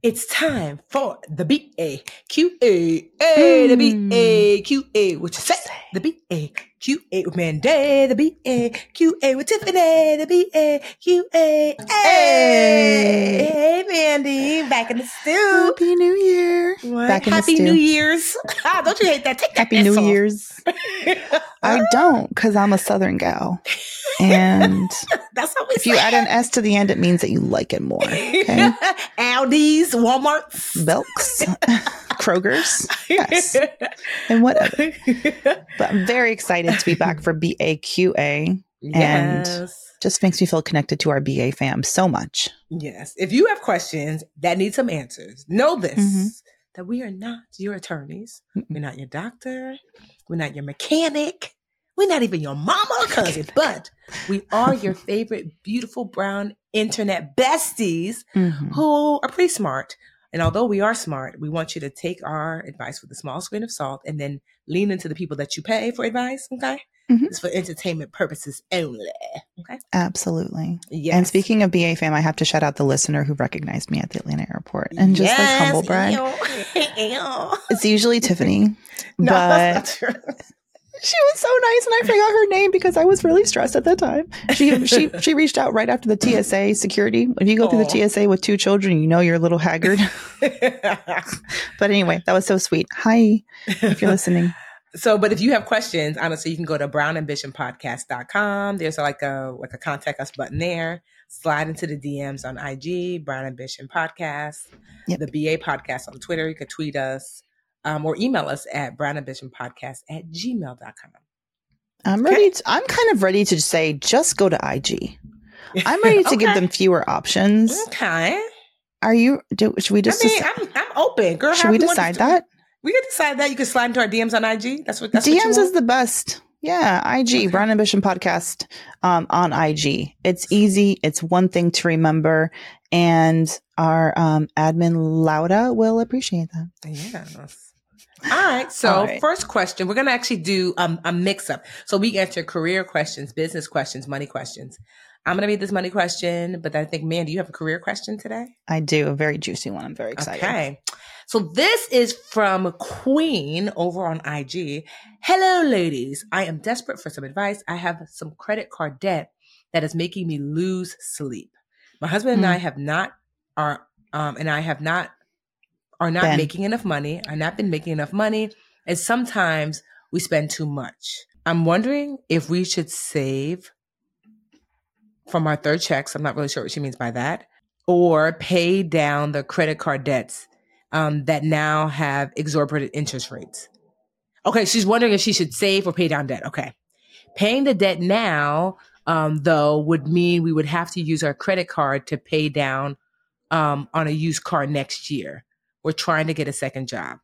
It's time for the B A Q A A the B A Q A what you say the B A Q A with Mandy the B A Q A with Tiffany the B A Q A Hey, hey Mandy back in the stew. Happy New Year. What? Back in the Happy stew. New Year's. Ah, don't you hate that? Take that Happy New off. Year's. I don't because I'm a Southern gal. And That's how we if you add an S to the end, it means that you like it more. Okay. Aldi's, Walmart's. Belks, Kroger's, yes, and whatever. But I'm very excited to be back for BAQA. yes. Just makes me feel connected to our BA fam so much. Yes. If you have questions that need some answers, know this Mhm. that we are not your attorneys. We're not your doctor. We're not your mechanic. We're not even your mama or cousin, but we are your favorite beautiful brown internet besties Mhm. who are pretty smart. And although we are smart, we want you to take our advice with a small grain of salt and then lean into the people that you pay for advice. Okay. Mhm. It's for entertainment purposes only. Okay. Absolutely. Yes. And speaking of BA fam, I have to shout out the listener who recognized me at the Atlanta airport and just like humble brag. It's usually Tiffany, No, but that's not true. She was so nice and I forgot her name because I was really stressed at that time. She she she reached out right after the TSA security. If you go through the TSA with two children, you know you're a little haggard. But anyway, that was so sweet. Hi, if you're listening. so, but if you have questions, honestly, you can go to brownambitionpodcast.com. There's like a like a contact us button there. Slide into the DMs on IG, Brown Ambition Podcast, Yep. the BA Podcast on Twitter. You could tweet us um, or email us at brownambitionpodcast at gmail.com. I'm Okay. ready. To, I'm kind of ready to say just go to IG. I'm ready to give them fewer options. Okay. Are you? Do, should we just? I mean, I'm, I'm open. Girl, should we decide to- that? We can decide that. You can slide into our DMs on IG. That's what that's what DMs is the best. Yeah, IG Okay. Brown Ambition Podcast um, on IG. It's easy. It's one thing to remember, and our um, admin Lauda will appreciate that. Yes. All right. So, All right. first question, we're going to actually do um, a mix up. So, we answer career questions, business questions, money questions. I'm going to read this money question, but I think, man, do you have a career question today? I do a very juicy one. I'm very excited. Okay. So, this is from Queen over on IG. Hello, ladies. I am desperate for some advice. I have some credit card debt that is making me lose sleep. My husband and Hmm. I have not are um and I have not are not Ben. making enough money. I've not been making enough money, and sometimes we spend too much. I'm wondering if we should save from our third checks. I'm not really sure what she means by that, or pay down the credit card debts um, that now have exorbitant interest rates. Okay, she's wondering if she should save or pay down debt. Okay, paying the debt now, um, though, would mean we would have to use our credit card to pay down um, on a used car next year. We're trying to get a second job.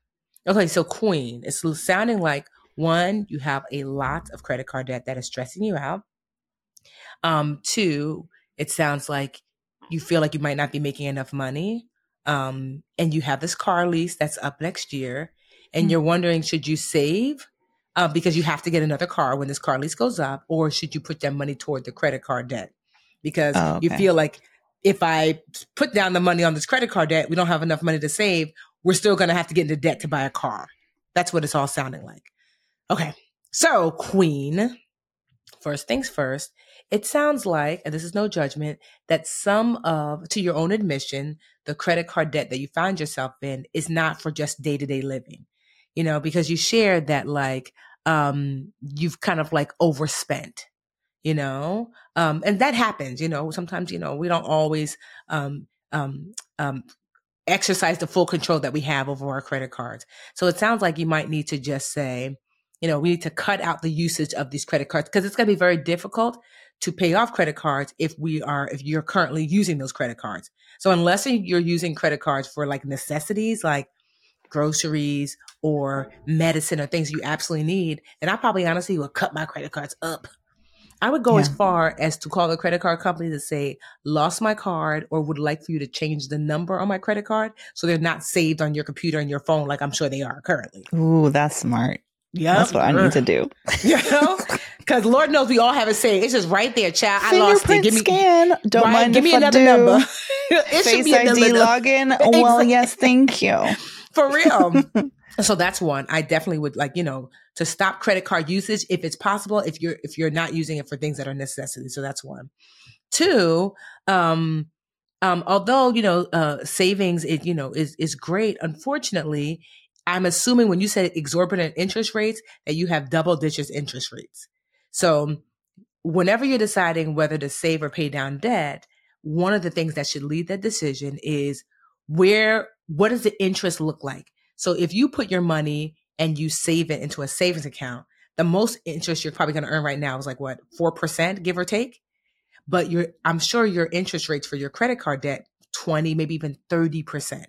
Okay, so Queen, it's sounding like one, you have a lot of credit card debt that is stressing you out. Um, two, it sounds like you feel like you might not be making enough money. Um, and you have this car lease that's up next year, and Hmm. you're wondering should you save uh, because you have to get another car when this car lease goes up, or should you put that money toward the credit card debt because Oh, you feel like if I put down the money on this credit card debt, we don't have enough money to save. We're still going to have to get into debt to buy a car. That's what it's all sounding like. Okay. So, Queen, first things first, it sounds like, and this is no judgment, that some of, to your own admission, the credit card debt that you find yourself in is not for just day to day living. You know, because you shared that, like, um, you've kind of like overspent, you know? Um, and that happens, you know, sometimes, you know, we don't always, um, um, um, exercise the full control that we have over our credit cards. So it sounds like you might need to just say, you know, we need to cut out the usage of these credit cards because it's going to be very difficult to pay off credit cards if we are, if you're currently using those credit cards. So unless you're using credit cards for like necessities, like groceries or medicine or things you absolutely need, then I probably honestly would cut my credit cards up. I would go yeah. as far as to call the credit card company to say, lost my card or would like for you to change the number on my credit card so they're not saved on your computer and your phone like I'm sure they are currently. Ooh, that's smart. Yeah, that's what I need to do. you know, because Lord knows we all have a saying. It's just right there, child. I lost it. Give me scan. Don't right, mind. Give me another do. number. Face ID login. Exactly. Well, yes, thank you. For real. So that's one. I definitely would like you know to stop credit card usage if it's possible. If you're if you're not using it for things that are necessities. So that's one. Two. Um, um, although you know uh, savings, it you know is is great. Unfortunately, I'm assuming when you said exorbitant interest rates that you have double digits interest rates. So whenever you're deciding whether to save or pay down debt, one of the things that should lead that decision is where, what does the interest look like? So if you put your money and you save it into a savings account, the most interest you're probably going to earn right now is like what, 4%, give or take. But you're, I'm sure your interest rates for your credit card debt, 20, maybe even 30%.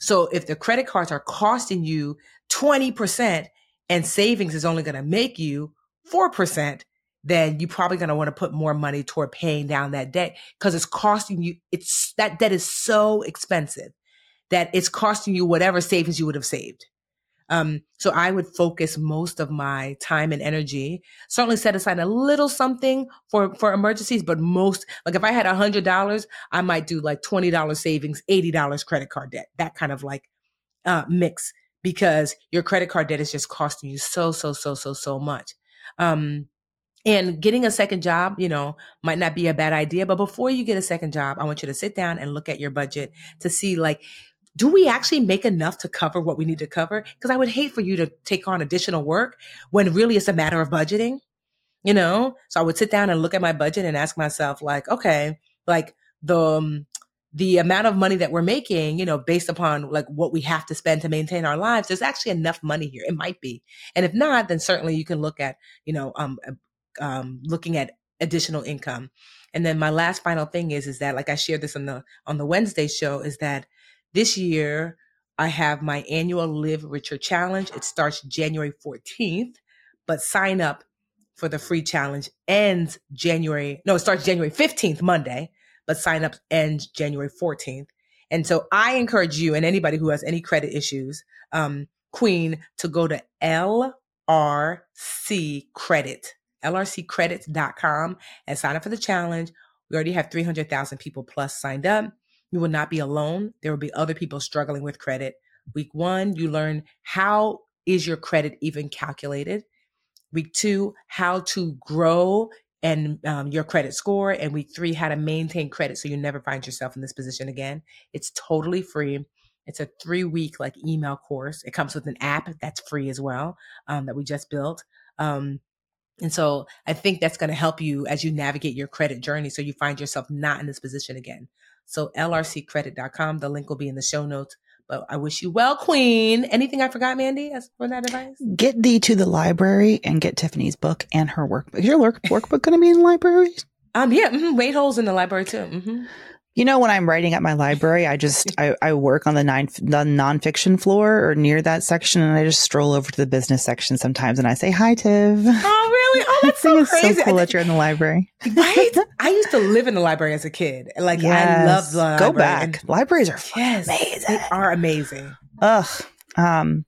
So if the credit cards are costing you 20% and savings is only going to make you 4%, then you're probably going to want to put more money toward paying down that debt because it's costing you, it's that debt is so expensive that it's costing you whatever savings you would have saved. Um, so I would focus most of my time and energy, certainly set aside a little something for, for emergencies, but most, like if I had a hundred dollars, I might do like $20 savings, $80 credit card debt, that kind of like, uh, mix because your credit card debt is just costing you so, so, so, so, so much. Um, and getting a second job, you know, might not be a bad idea, but before you get a second job, I want you to sit down and look at your budget to see like, do we actually make enough to cover what we need to cover? Because I would hate for you to take on additional work when really it's a matter of budgeting, you know? So I would sit down and look at my budget and ask myself, like, okay, like the, um, the amount of money that we're making, you know, based upon like what we have to spend to maintain our lives, there's actually enough money here. It might be. And if not, then certainly you can look at, you know, um, um, looking at additional income. And then my last final thing is, is that like I shared this on the, on the Wednesday show is that this year, I have my annual Live Richer Challenge. It starts January 14th, but sign up for the free challenge ends January, no, it starts January 15th, Monday, but sign up ends January 14th. And so I encourage you and anybody who has any credit issues, um, Queen, to go to LRC Credit, lrccredits.com and sign up for the challenge. We already have 300,000 people plus signed up. You will not be alone. There will be other people struggling with credit. Week one, you learn how is your credit even calculated. Week two, how to grow and um, your credit score. And week three, how to maintain credit so you never find yourself in this position again. It's totally free. It's a three week like email course. It comes with an app that's free as well um, that we just built. Um, and so I think that's going to help you as you navigate your credit journey so you find yourself not in this position again. So lrccredit.com. The link will be in the show notes. But I wish you well, Queen. Anything I forgot, Mandy, as for that advice? Get thee to the library and get Tiffany's book and her workbook. Is your work, workbook going to be in the library? Um, yeah, mm-hmm. Wait holes in the library too. Mm-hmm. You know, when I'm writing at my library, I just I, I work on the nine the nonfiction floor or near that section, and I just stroll over to the business section sometimes, and I say hi, Tiff. Oh, really? Oh, that's so crazy! It's so cool that you're in the library, right? I used to live in the library as a kid. Like yes. I love the library. Go back. And, Libraries are yes, amazing. They are amazing. Ugh. Um.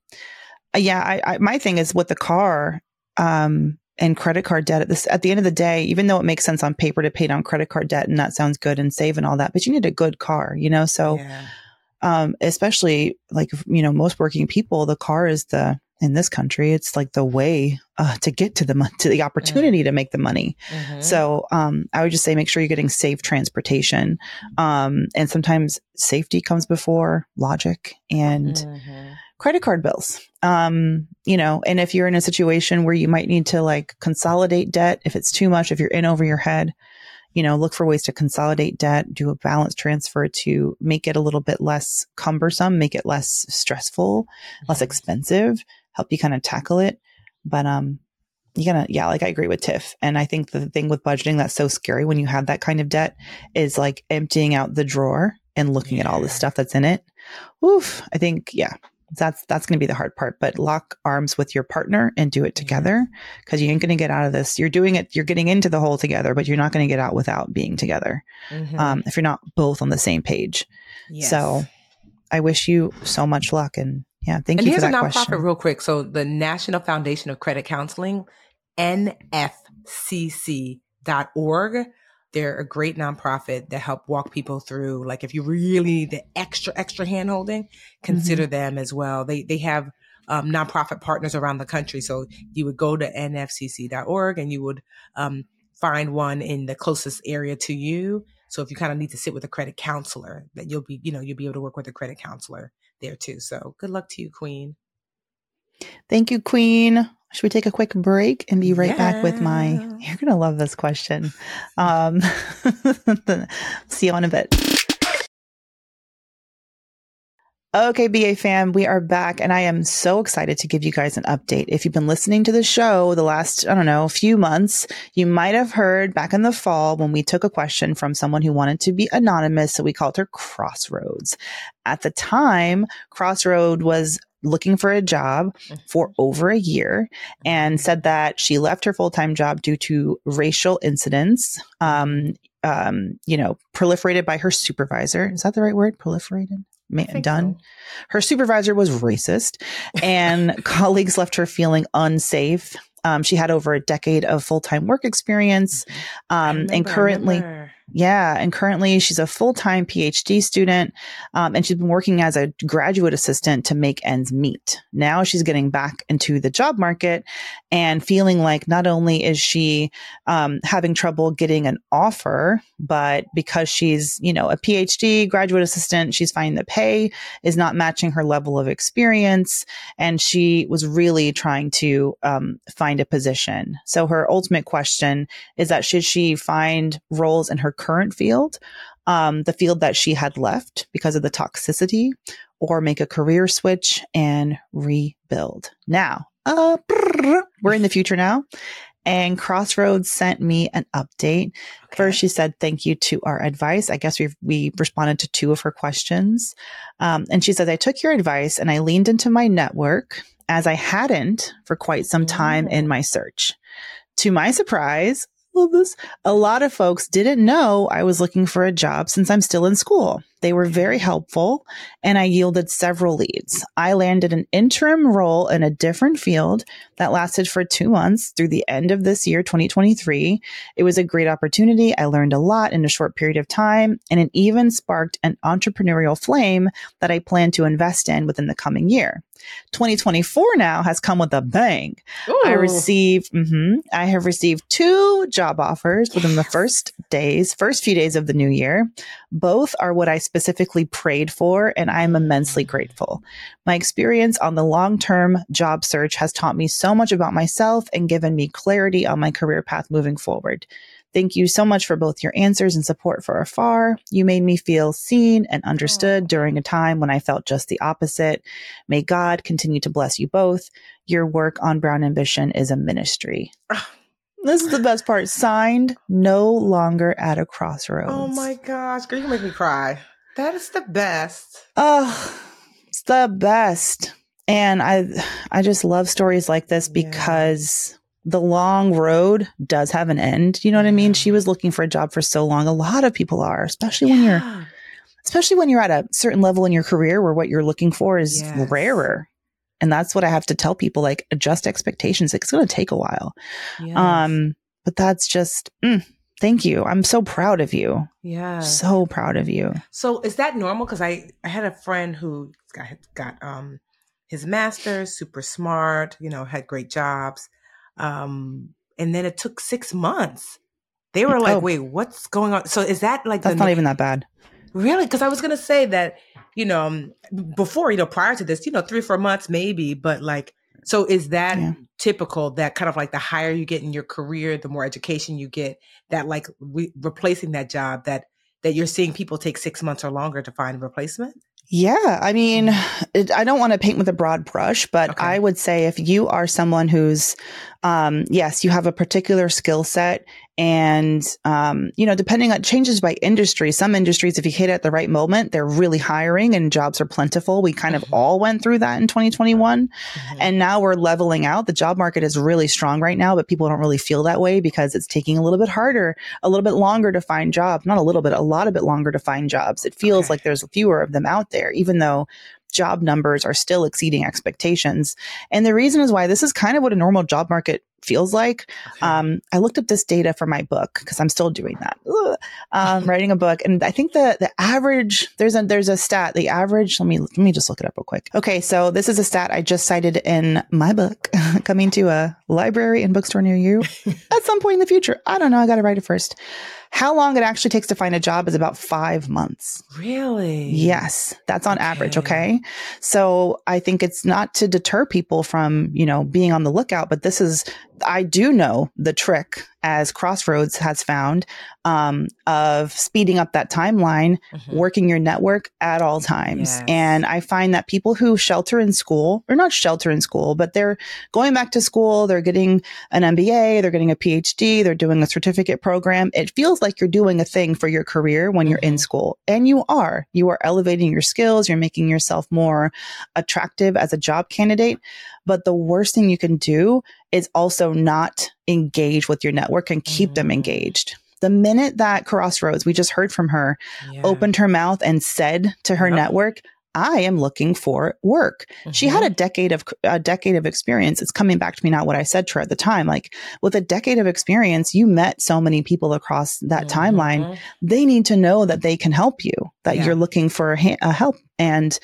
Yeah. I, I my thing is with the car. Um and credit card debt at this at the end of the day, even though it makes sense on paper to pay down credit card debt and that sounds good and save and all that, but you need a good car, you know? So yeah. um especially like you know, most working people, the car is the in this country, it's like the way uh, to get to the to the opportunity mm-hmm. to make the money. Mm-hmm. So um, I would just say make sure you're getting safe transportation, um, and sometimes safety comes before logic and. Mm-hmm credit card bills. Um, you know, and if you're in a situation where you might need to like consolidate debt, if it's too much, if you're in over your head, you know, look for ways to consolidate debt, do a balance transfer to make it a little bit less cumbersome, make it less stressful, less Mm-hmm. expensive, help you kind of tackle it. But, um, you gotta, yeah, like I agree with Tiff. And I think the thing with budgeting that's so scary when you have that kind of debt is like emptying out the drawer and looking at all the stuff that's in it. Oof. I think, yeah, that's, that's going to be the hard part, but lock arms with your partner and do it together because you ain't going to get out of this. You're doing it, you're getting into the hole together, but you're not going to get out without being together. Mhm. Um, if you're not both on the same page. Yes. So I wish you so much luck. And yeah, thank and you here's for a that nonprofit question. real quick. So the National Foundation of Credit Counseling, nfcc.org. They're a great nonprofit that help walk people through. Like if you really need the extra, extra hand holding, consider Mm-hmm. them as well. They they have um, nonprofit partners around the country. So you would go to nfcc.org and you would um, find one in the closest area to you. So if you kind of need to sit with a credit counselor, that you'll be, you know, you'll be able to work with a credit counselor there too. So good luck to you, Queen. Thank you, Queen. Should we take a quick break and be right back with my? You're gonna love this question. Um, see you in a bit. Okay, BA fam, we are back, and I am so excited to give you guys an update. If you've been listening to the show the last, I don't know, few months, you might have heard back in the fall when we took a question from someone who wanted to be anonymous, so we called her Crossroads. At the time, Crossroad was looking for a job for over a year and said that she left her full-time job due to racial incidents um, um, you know proliferated by her supervisor. Is that the right word? Proliferated? Ma- done? so. her supervisor was racist and colleagues left her feeling unsafe. Um, she had over a decade of full-time work experience um, and currently. Yeah, and currently she's a full time PhD student, um, and she's been working as a graduate assistant to make ends meet. Now she's getting back into the job market and feeling like not only is she um, having trouble getting an offer, but because she's you know a PhD graduate assistant, she's finding the pay is not matching her level of experience, and she was really trying to um, find a position. So her ultimate question is that should she find roles in her current field, um, the field that she had left because of the toxicity, or make a career switch and rebuild? Now, uh, brrr, we're in the future now. And Crossroads sent me an update. First, she said thank you to our advice. I guess we we responded to two of her questions, um, and she says I took your advice and I leaned into my network as I hadn't for quite some time in my search. To my surprise. A lot of folks didn't know I was looking for a job since I'm still in school. They were very helpful and I yielded several leads. I landed an interim role in a different field that lasted for two months through the end of this year, 2023. It was a great opportunity. I learned a lot in a short period of time and it even sparked an entrepreneurial flame that I plan to invest in within the coming year. 2024 now has come with a bang. I Ooh. received, mhm, I have received two job offers within the first days, first few days of the new year. Both are what I specifically prayed for, and I am immensely mm. grateful. My experience on the long term job search has taught me so much about myself and given me clarity on my career path moving forward. Thank you so much for both your answers and support for afar. You made me feel seen and understood during a time when I felt just the opposite. May God continue to bless you both. Your work on Brown Ambition is a ministry. This is the best part. Signed, no longer at a crossroads. Oh my gosh, girl, you make me cry. That is the best. Oh, it's the best. And I I just love stories like this Yeah. because the long road does have an end. You know what I mean? She was looking for a job for so long. A lot of people are, especially when you're especially when you're at a certain level in your career where what you're looking for is Yes. rarer. And that's what I have to tell people like adjust expectations. It's going to take a while. Yes. Um but that's just mm, thank you. I'm so proud of you. Yeah. So proud of you. So is that normal? Because I I had a friend who got got um his master's, super smart, you know, had great jobs, um, and then it took six months. They were like, Oh. "Wait, what's going on?" So is that like That's not even that bad. really? Because I was gonna say that you know, before, you know, prior to this, you know, three four months maybe, but like, so is that yeah. typical that kind of like the higher you get in your career, the more education you get, that like re- replacing that job that that you're seeing people take six months or longer to find a replacement? Yeah, I mean, mm. it, I don't want to paint with a broad brush, but okay. I would say if you are someone who's, um, yes, you have a particular skill set and, um, you know, depending on changes by industry, some industries, if you hit it at the right moment, they're really hiring and jobs are plentiful. We kind mm-hmm. of all went through that in 2021. Mm-hmm. And now we're leveling out. The job market is really strong right now, but people don't really feel that way because it's taking a little bit harder, a little bit longer to find jobs. Not a little bit, a lot of bit longer to find jobs. It feels okay. like there's fewer of them out there, even though job numbers are still exceeding expectations. And the reason is why this is kind of what a normal job market feels like. Okay. Um, I looked up this data for my book because I'm still doing that, um, writing a book, and I think the the average there's a there's a stat. The average. Let me let me just look it up real quick. Okay, so this is a stat I just cited in my book, coming to a library and bookstore near you at some point in the future. I don't know. I got to write it first. How long it actually takes to find a job is about five months. Really? Yes, that's on okay. average. Okay. So I think it's not to deter people from, you know, being on the lookout, but this is I do know the trick, as Crossroads has found, um, of speeding up that timeline, mm-hmm. working your network at all times. Yes. And I find that people who shelter in school, or not shelter in school, but they're going back to school, they're getting an MBA, they're getting a PhD, they're doing a certificate program. It feels like you're doing a thing for your career when mm-hmm. you're in mm-hmm. school. And you are. You are elevating your skills, you're making yourself more attractive as a job candidate. But the worst thing you can do is also not engage with your network and keep mm. them engaged. The minute that Crossroads, we just heard from her, yeah. opened her mouth and said to her yep. network, I am looking for work. Mm-hmm. She had a mm-hmm. decade of a decade of experience. It's coming back to me now what I said to her at the time. Like with a decade of experience, you met so many people across that mm-hmm. timeline. They need to know that they can help you, that yeah. you're looking for a, a help. And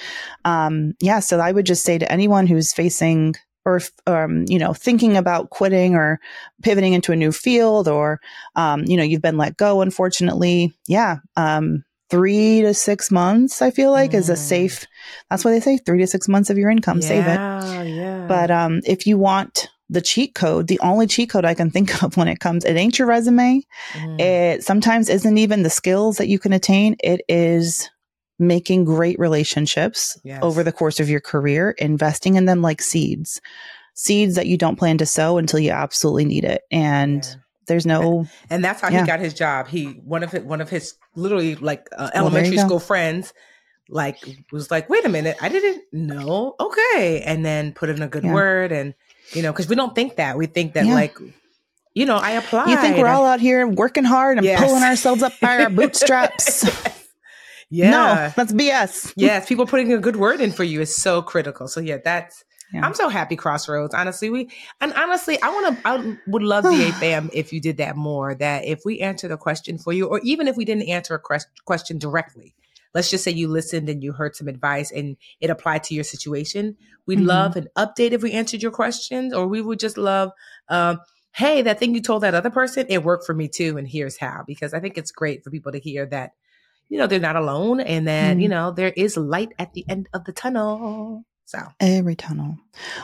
um, yeah, so I would just say to anyone who's facing or um, you know thinking about quitting or pivoting into a new field or um, you know you've been let go unfortunately yeah um, three to six months i feel like mm. is a mm. safe that's why they say three to six months of your income yeah, save it yeah. but um, if you want the cheat code the only cheat code i can think of when it comes it ain't your resume mm. it sometimes isn't even the skills that you can attain it is making great relationships yes. over the course of your career, investing in them like seeds, seeds that you don't plan to sow until you absolutely need it. And yeah. there's no, and, and that's how yeah. he got his job. He one of his, one of his literally like uh, elementary well, school friends, like was like, wait a minute, I didn't know. Okay, and then put in a good yeah. word, and you know, because we don't think that we think that like you know, I applied. You think we're all out here working hard and yes. pulling ourselves up by our bootstraps? Yeah. No, that's BS. yes, people putting a good word in for you is so critical. So yeah, that's yeah. I'm so happy Crossroads. Honestly, we and honestly, I want to I would love the fam if you did that more that if we answered a question for you or even if we didn't answer a question directly. Let's just say you listened and you heard some advice and it applied to your situation. We'd mm-hmm. love an update if we answered your questions or we would just love um, hey, that thing you told that other person, it worked for me too and here's how because I think it's great for people to hear that you know, they're not alone and that, mm. you know, there is light at the end of the tunnel. So every tunnel.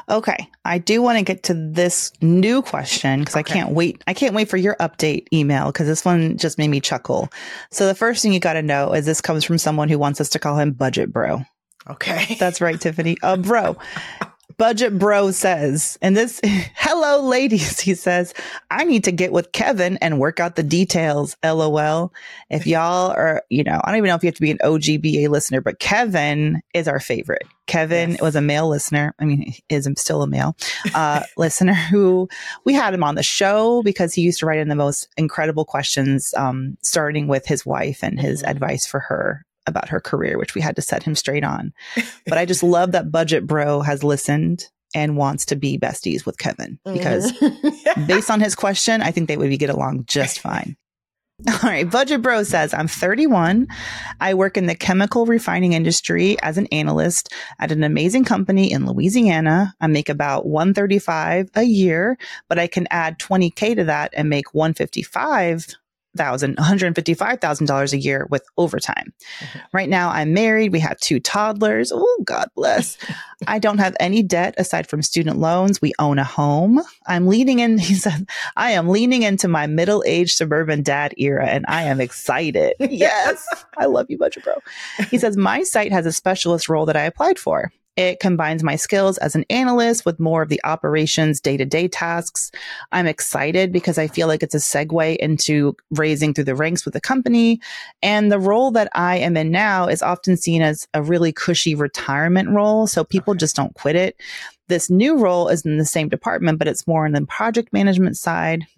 Okay. I do want to get to this new question because okay. I can't wait. I can't wait for your update email because this one just made me chuckle. So the first thing you got to know is this comes from someone who wants us to call him budget bro. Okay. That's right, Tiffany. Uh, bro. Budget Bro says, and this, hello, ladies, he says, I need to get with Kevin and work out the details. LOL. If y'all are, you know, I don't even know if you have to be an OGBA listener, but Kevin is our favorite. Kevin yes. was a male listener. I mean, he is still a male uh, listener who we had him on the show because he used to write in the most incredible questions, um, starting with his wife and his mm-hmm. advice for her about her career, which we had to set him straight on. But I just love that Budget Bro has listened and wants to be besties with Kevin because mm-hmm. based on his question, I think they would get along just fine. All right. Budget Bro says, I'm 31. I work in the chemical refining industry as an analyst at an amazing company in Louisiana. I make about 135 a year, but I can add 20K to that and make 155 thousand, one hundred fifty five thousand dollars a year with overtime. Mm-hmm. Right now, I'm married. We have two toddlers. Oh, God bless. I don't have any debt aside from student loans. We own a home. I'm leaning in. He said, I am leaning into my middle aged suburban dad era, and I am excited. yes, I love you, Budget Bro. He says my site has a specialist role that I applied for. It combines my skills as an analyst with more of the operations day to day tasks. I'm excited because I feel like it's a segue into raising through the ranks with the company. And the role that I am in now is often seen as a really cushy retirement role. So people just don't quit it. This new role is in the same department, but it's more on the project management side.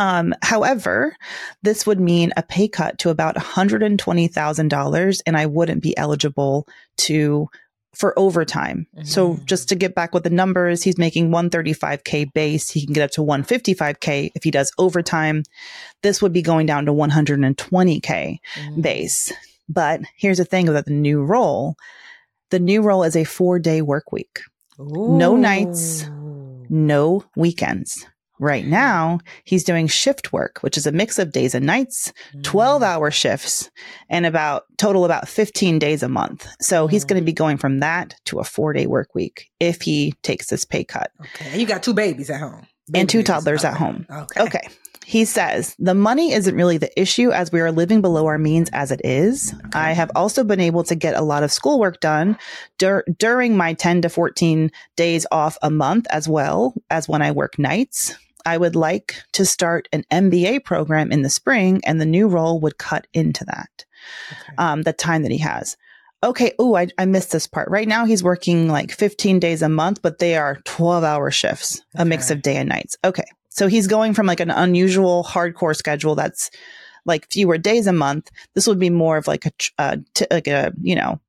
Um, however, this would mean a pay cut to about $120,000 and I wouldn't be eligible to for overtime. Mm-hmm. So just to get back with the numbers, he's making 135k base. He can get up to 155k if he does overtime. This would be going down to 120k mm-hmm. base. But here's the thing about the new role. The new role is a 4-day work week. Ooh. No nights, no weekends. Right now, he's doing shift work, which is a mix of days and nights, mm. 12 hour shifts, and about total about 15 days a month. So mm. he's going to be going from that to a four day work week if he takes this pay cut. Okay. And you got two babies at home. Baby and two toddlers at home. Okay. Okay. He says, the money isn't really the issue as we are living below our means as it is. Okay. I have also been able to get a lot of schoolwork done dur- during my 10 to 14 days off a month as well as when I work nights. I would like to start an MBA program in the spring, and the new role would cut into that, okay. um, the time that he has. Okay. Oh, I, I missed this part. Right now, he's working like 15 days a month, but they are 12 hour shifts, okay. a mix of day and nights. Okay. So he's going from like an unusual hardcore schedule that's like fewer days a month. This would be more of like a, uh, t- like a, you know,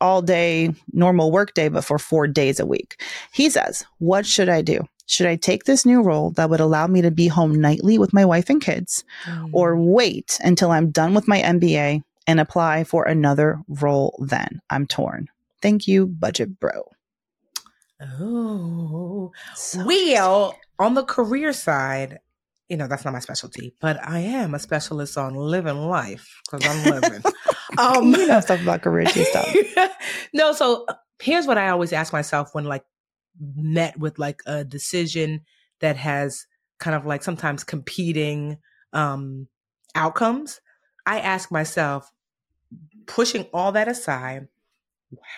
all day normal work day, but for four days a week. He says, what should I do? Should I take this new role that would allow me to be home nightly with my wife and kids, mm. or wait until I'm done with my MBA and apply for another role then? I'm torn. Thank you, Budget Bro. Oh, so well, on the career side, you know, that's not my specialty, but I am a specialist on living life because I'm living. um, you know stuff about career stuff. no, so uh, here's what I always ask myself when like met with like a decision that has kind of like sometimes competing um, outcomes, I ask myself, pushing all that aside,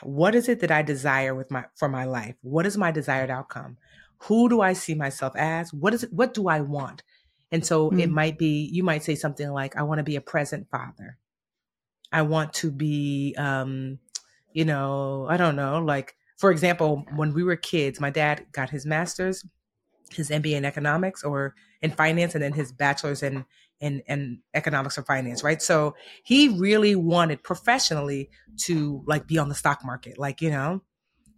what is it that I desire with my for my life? What is my desired outcome? Who do I see myself as? What is it? What do I want? And so mm. it might be you might say something like, I want to be a present father. I want to be um, you know, I don't know, like for example, when we were kids, my dad got his master's, his MBA in economics or in finance, and then his bachelor's in in, in economics or finance, right? So he really wanted professionally to like be on the stock market, like, you know.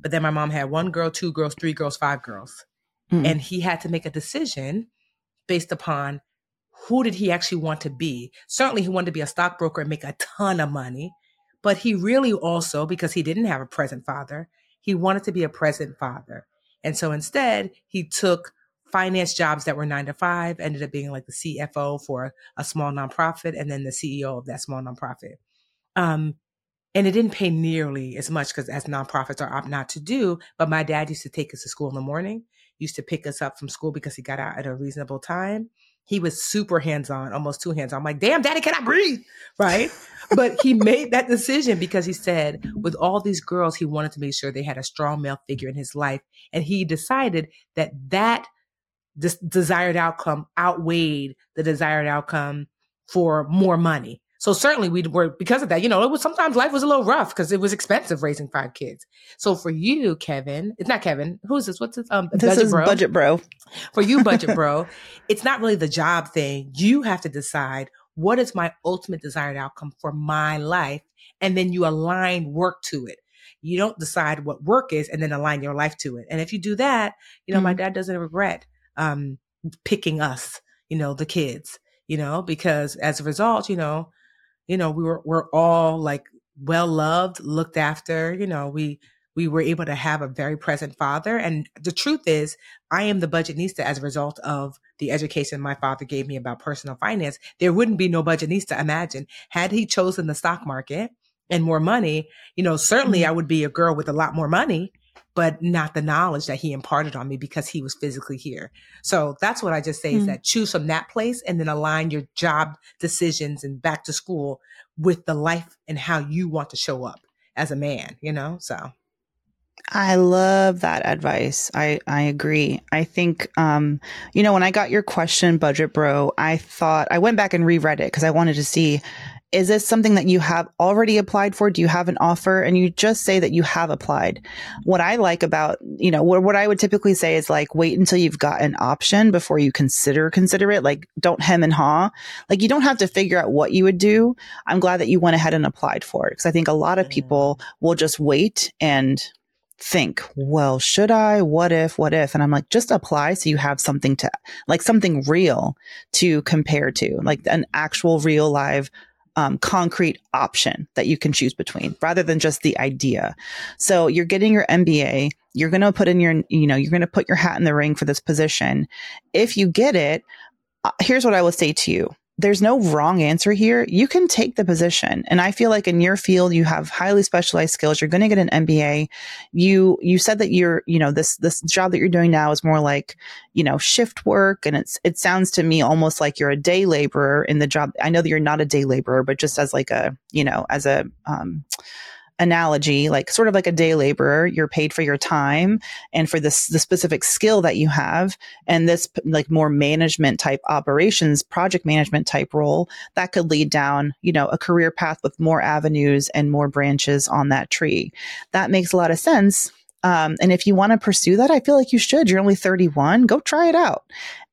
But then my mom had one girl, two girls, three girls, five girls. Mm-hmm. And he had to make a decision based upon who did he actually want to be. Certainly he wanted to be a stockbroker and make a ton of money, but he really also because he didn't have a present father, he wanted to be a present father. And so instead, he took finance jobs that were nine to five, ended up being like the CFO for a small nonprofit and then the CEO of that small nonprofit. Um, and it didn't pay nearly as much because as nonprofits are opt not to do. But my dad used to take us to school in the morning, used to pick us up from school because he got out at a reasonable time he was super hands on, almost too hands on. I'm like, damn, daddy, can I breathe? Right. but he made that decision because he said, with all these girls, he wanted to make sure they had a strong male figure in his life. And he decided that that des- desired outcome outweighed the desired outcome for more money. So certainly we were because of that. You know, it was sometimes life was a little rough because it was expensive raising five kids. So for you, Kevin, it's not Kevin. Who's this? What's this? Um, this budget is bro. budget bro. For you, budget bro, it's not really the job thing. You have to decide what is my ultimate desired outcome for my life, and then you align work to it. You don't decide what work is and then align your life to it. And if you do that, you know, mm-hmm. my dad doesn't regret um, picking us, you know, the kids, you know, because as a result, you know, you know, we were we're all like well loved, looked after. You know, we we were able to have a very present father. And the truth is, I am the budgetnista as a result of the education my father gave me about personal finance. There wouldn't be no budgetnista, imagine. Had he chosen the stock market and more money, you know, certainly mm-hmm. I would be a girl with a lot more money but not the knowledge that he imparted on me because he was physically here. So that's what I just say mm-hmm. is hmm. that choose from that place and then align your job decisions and back to school with the life and how you want to show up as a man, you know? So I love that advice. I, I agree. I think, um, you know, when I got your question, Budget Bro, I thought I went back and reread it because I wanted to see is this something that you have already applied for? Do you have an offer? And you just say that you have applied. What I like about, you know, what, what I would typically say is like, wait until you've got an option before you consider, consider it. Like, don't hem and haw. Like, you don't have to figure out what you would do. I'm glad that you went ahead and applied for it because I think a lot of people will just wait and think, well, should I? What if? What if? And I'm like, just apply so you have something to, like something real to compare to, like an actual real live um, concrete option that you can choose between rather than just the idea. So you're getting your MBA. You're going to put in your, you know, you're going to put your hat in the ring for this position. If you get it, uh, here's what I will say to you there's no wrong answer here. You can take the position. And I feel like in your field, you have highly specialized skills. You're going to get an MBA. You, you said that you're, you know, this, this job that you're doing now is more like, you know, shift work. And it's, it sounds to me almost like you're a day laborer in the job. I know that you're not a day laborer, but just as like a, you know, as a, um, analogy, like sort of like a day laborer, you're paid for your time and for this the specific skill that you have. And this like more management type operations, project management type role that could lead down, you know, a career path with more avenues and more branches on that tree. That makes a lot of sense um, and if you want to pursue that, I feel like you should. You're only 31. Go try it out.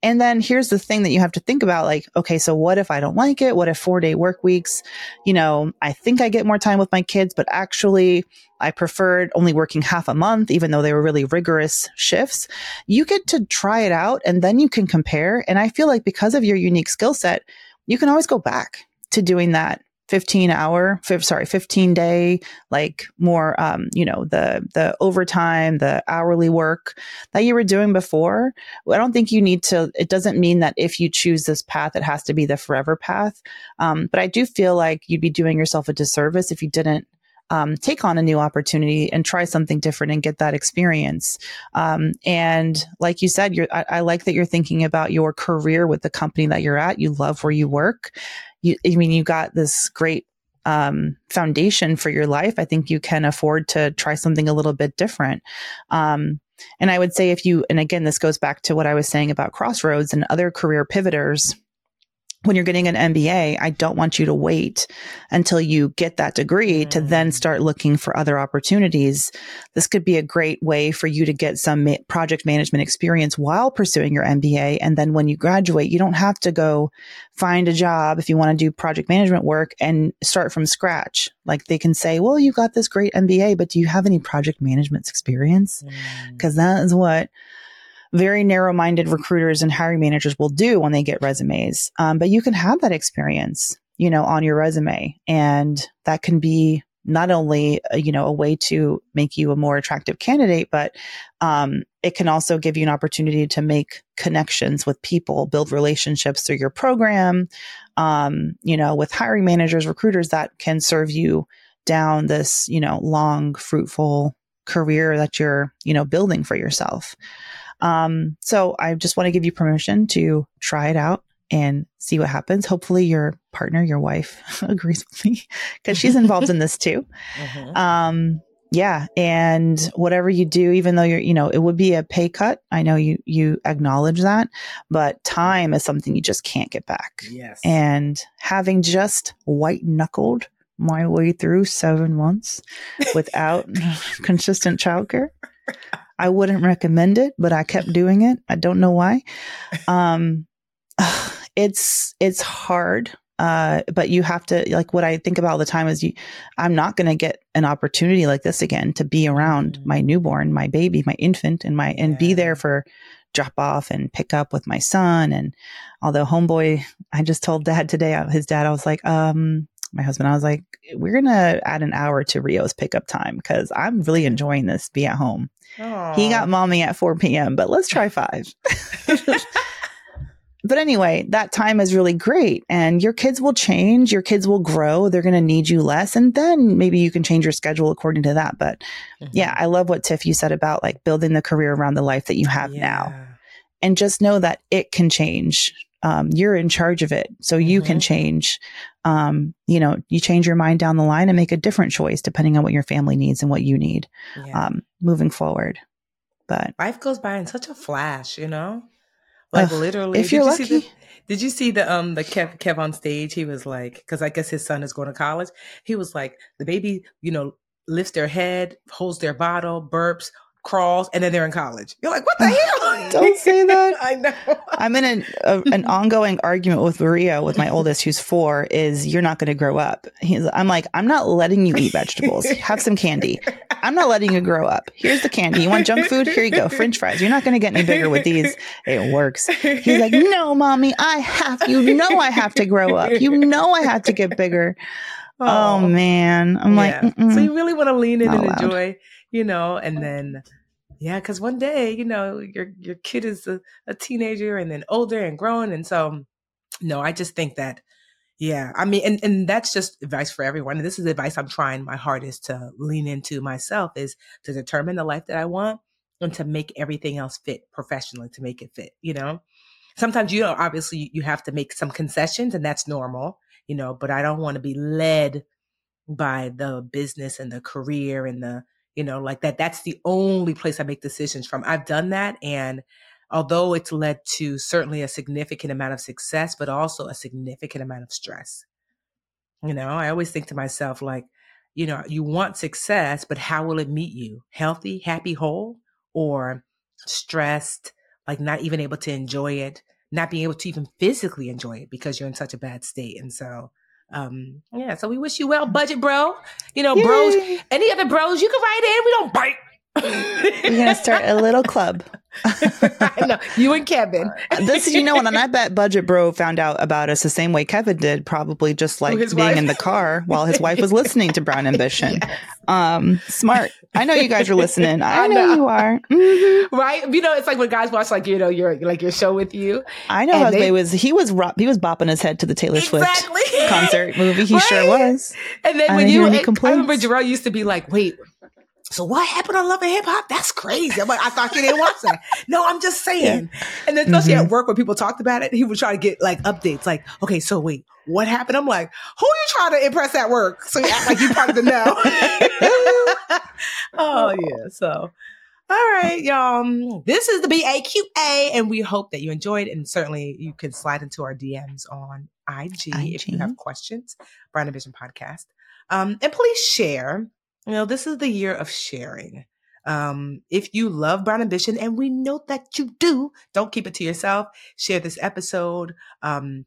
And then here's the thing that you have to think about like, okay, so what if I don't like it? What if four day work weeks? You know, I think I get more time with my kids, but actually I preferred only working half a month, even though they were really rigorous shifts. You get to try it out and then you can compare. And I feel like because of your unique skill set, you can always go back to doing that 15 hour, sorry, 15 day, like more, um, you know, the, the overtime, the hourly work that you were doing before. I don't think you need to, it doesn't mean that if you choose this path, it has to be the forever path. Um, but I do feel like you'd be doing yourself a disservice if you didn't um, take on a new opportunity and try something different and get that experience. Um, and like you said, I, I, like that you're thinking about your career with the company that you're at. You love where you work you, I mean, you got this great um, foundation for your life. I think you can afford to try something a little bit different. Um, and I would say if you, and again, this goes back to what I was saying about Crossroads and other career pivoters when you're getting an MBA, I don't want you to wait until you get that degree mm. to then mm. start looking for other opportunities. This could be a great way for you to get some ma- project management experience while pursuing your MBA. And then when you graduate, you don't have to go find a job if you want to do project management work and start from scratch. Like they can say, well, you got this great MBA, but do you have any project management experience? Because mm. that is what very narrow minded recruiters and hiring managers will do when they get resumes. Um, but you can have that experience, you know, on your resume. And that can be not only, uh, you know, a way to make you a more attractive candidate, but um, it can also give you an opportunity to make connections with people, build relationships through your program, um, you know, with hiring managers, recruiters that can serve you down this, you know, long, fruitful career that you're, you know, building for yourself. Um, so I just want to give you permission to try it out and see what happens. Hopefully, your partner, your wife, agrees with me because she's involved in this too. Mm-hmm. Um, yeah, and whatever you do, even though you're, you know, it would be a pay cut. I know you you acknowledge that, but time is something you just can't get back. Yes, and having just white knuckled my way through seven months without consistent childcare. I wouldn't recommend it, but I kept doing it. I don't know why. Um, it's it's hard, uh, but you have to like what I think about all the time is you. I'm not going to get an opportunity like this again to be around mm-hmm. my newborn, my baby, my infant, and my and be there for drop off and pick up with my son. And although homeboy, I just told dad today, uh, his dad, I was like, um, my husband, I was like, we're going to add an hour to Rio's pickup time because I'm really enjoying this be at home. Aww. He got mommy at 4 p.m., but let's try five. but anyway, that time is really great. And your kids will change, your kids will grow, they're going to need you less. And then maybe you can change your schedule according to that. But mm-hmm. yeah, I love what Tiff you said about like building the career around the life that you have yeah. now. And just know that it can change. Um, you're in charge of it. So you mm-hmm. can change. Um, you know, you change your mind down the line and make a different choice depending on what your family needs and what you need yeah. um, moving forward. But life goes by in such a flash, you know? Like literally, if you're lucky. The, did you see the um the Kev Kev on stage? He was like, because I guess his son is going to college. He was like, the baby, you know, lifts their head, holds their bottle, burps, crawls, and then they're in college. You're like, what the hell? Don't say that. I know. I'm in an, a, an ongoing argument with Maria, with my oldest, who's four. Is you're not going to grow up. He's, I'm like, I'm not letting you eat vegetables. Have some candy. I'm not letting you grow up. Here's the candy. You want junk food? Here you go. French fries. You're not going to get any bigger with these. It works. He's like, no, mommy, I have. You know, I have to grow up. You know, I have to get bigger. Oh, oh man, I'm yeah. like, Mm-mm. so you really want to lean in not and allowed. enjoy you know, and then yeah, because one day, you know, your your kid is a, a teenager and then older and grown. And so no, I just think that yeah, I mean, and, and that's just advice for everyone. And this is advice I'm trying my hardest to lean into myself is to determine the life that I want and to make everything else fit professionally to make it fit, you know? Sometimes, you know, obviously you have to make some concessions and that's normal, you know, but I don't want to be led by the business and the career and the you know, like that. That's the only place I make decisions from. I've done that. And although it's led to certainly a significant amount of success, but also a significant amount of stress. You know, I always think to myself, like, you know, you want success, but how will it meet you? Healthy, happy, whole, or stressed, like not even able to enjoy it, not being able to even physically enjoy it because you're in such a bad state. And so um, yeah, so we wish you well, budget bro. You know, Yay. bros. Any other bros, you can write in. We don't bite. We're gonna start a little club. I know you and Kevin. this, you know, and I bet Budget Bro found out about us the same way Kevin did, probably just like being wife. in the car while his wife was listening to Brown Ambition. Yes. Um, smart. I know you guys are listening. I, I know. know. you are. Mm-hmm. Right? You know, it's like when guys watch like you know your like your show with you. I know Jose they, was he was he was bopping his head to the Taylor exactly. Swift concert movie. He right? sure was. And then when you, I remember Jarrell used to be like, "Wait, so what happened on Love and Hip Hop? That's crazy. I'm like, I thought you didn't watch that. no, I'm just saying. Yeah. And then especially mm-hmm. at work when people talked about it, he would try to get like updates, like, okay, so wait, what happened? I'm like, who are you trying to impress at work? So you act like you part of the know. oh yeah. So all right, y'all. This is the BAQA, and we hope that you enjoyed. And certainly, you can slide into our DMs on IG, IG. if you have questions. Brown Ambition Podcast, um, and please share you know, this is the year of sharing. Um, if you love Brown Ambition, and we know that you do, don't keep it to yourself. Share this episode. Um,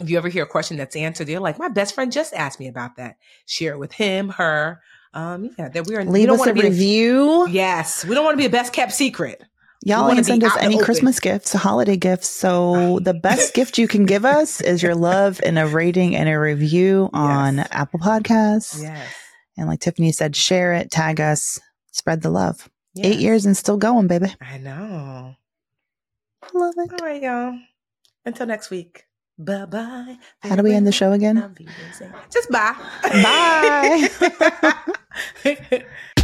if you ever hear a question that's answered, you're like, my best friend just asked me about that. Share it with him, her. Um, yeah, that we are. Leave we don't us a review. A, yes, we don't want to be a best kept secret. Y'all ain't send us any Christmas gifts, holiday gifts. So the best gift you can give us is your love and a rating and a review on yes. Apple Podcasts. Yes. And like Tiffany said, share it, tag us, spread the love. Eight years and still going, baby. I know. Love it. All right, y'all. Until next week. Bye bye. How do we end the show again? Just bye. Bye.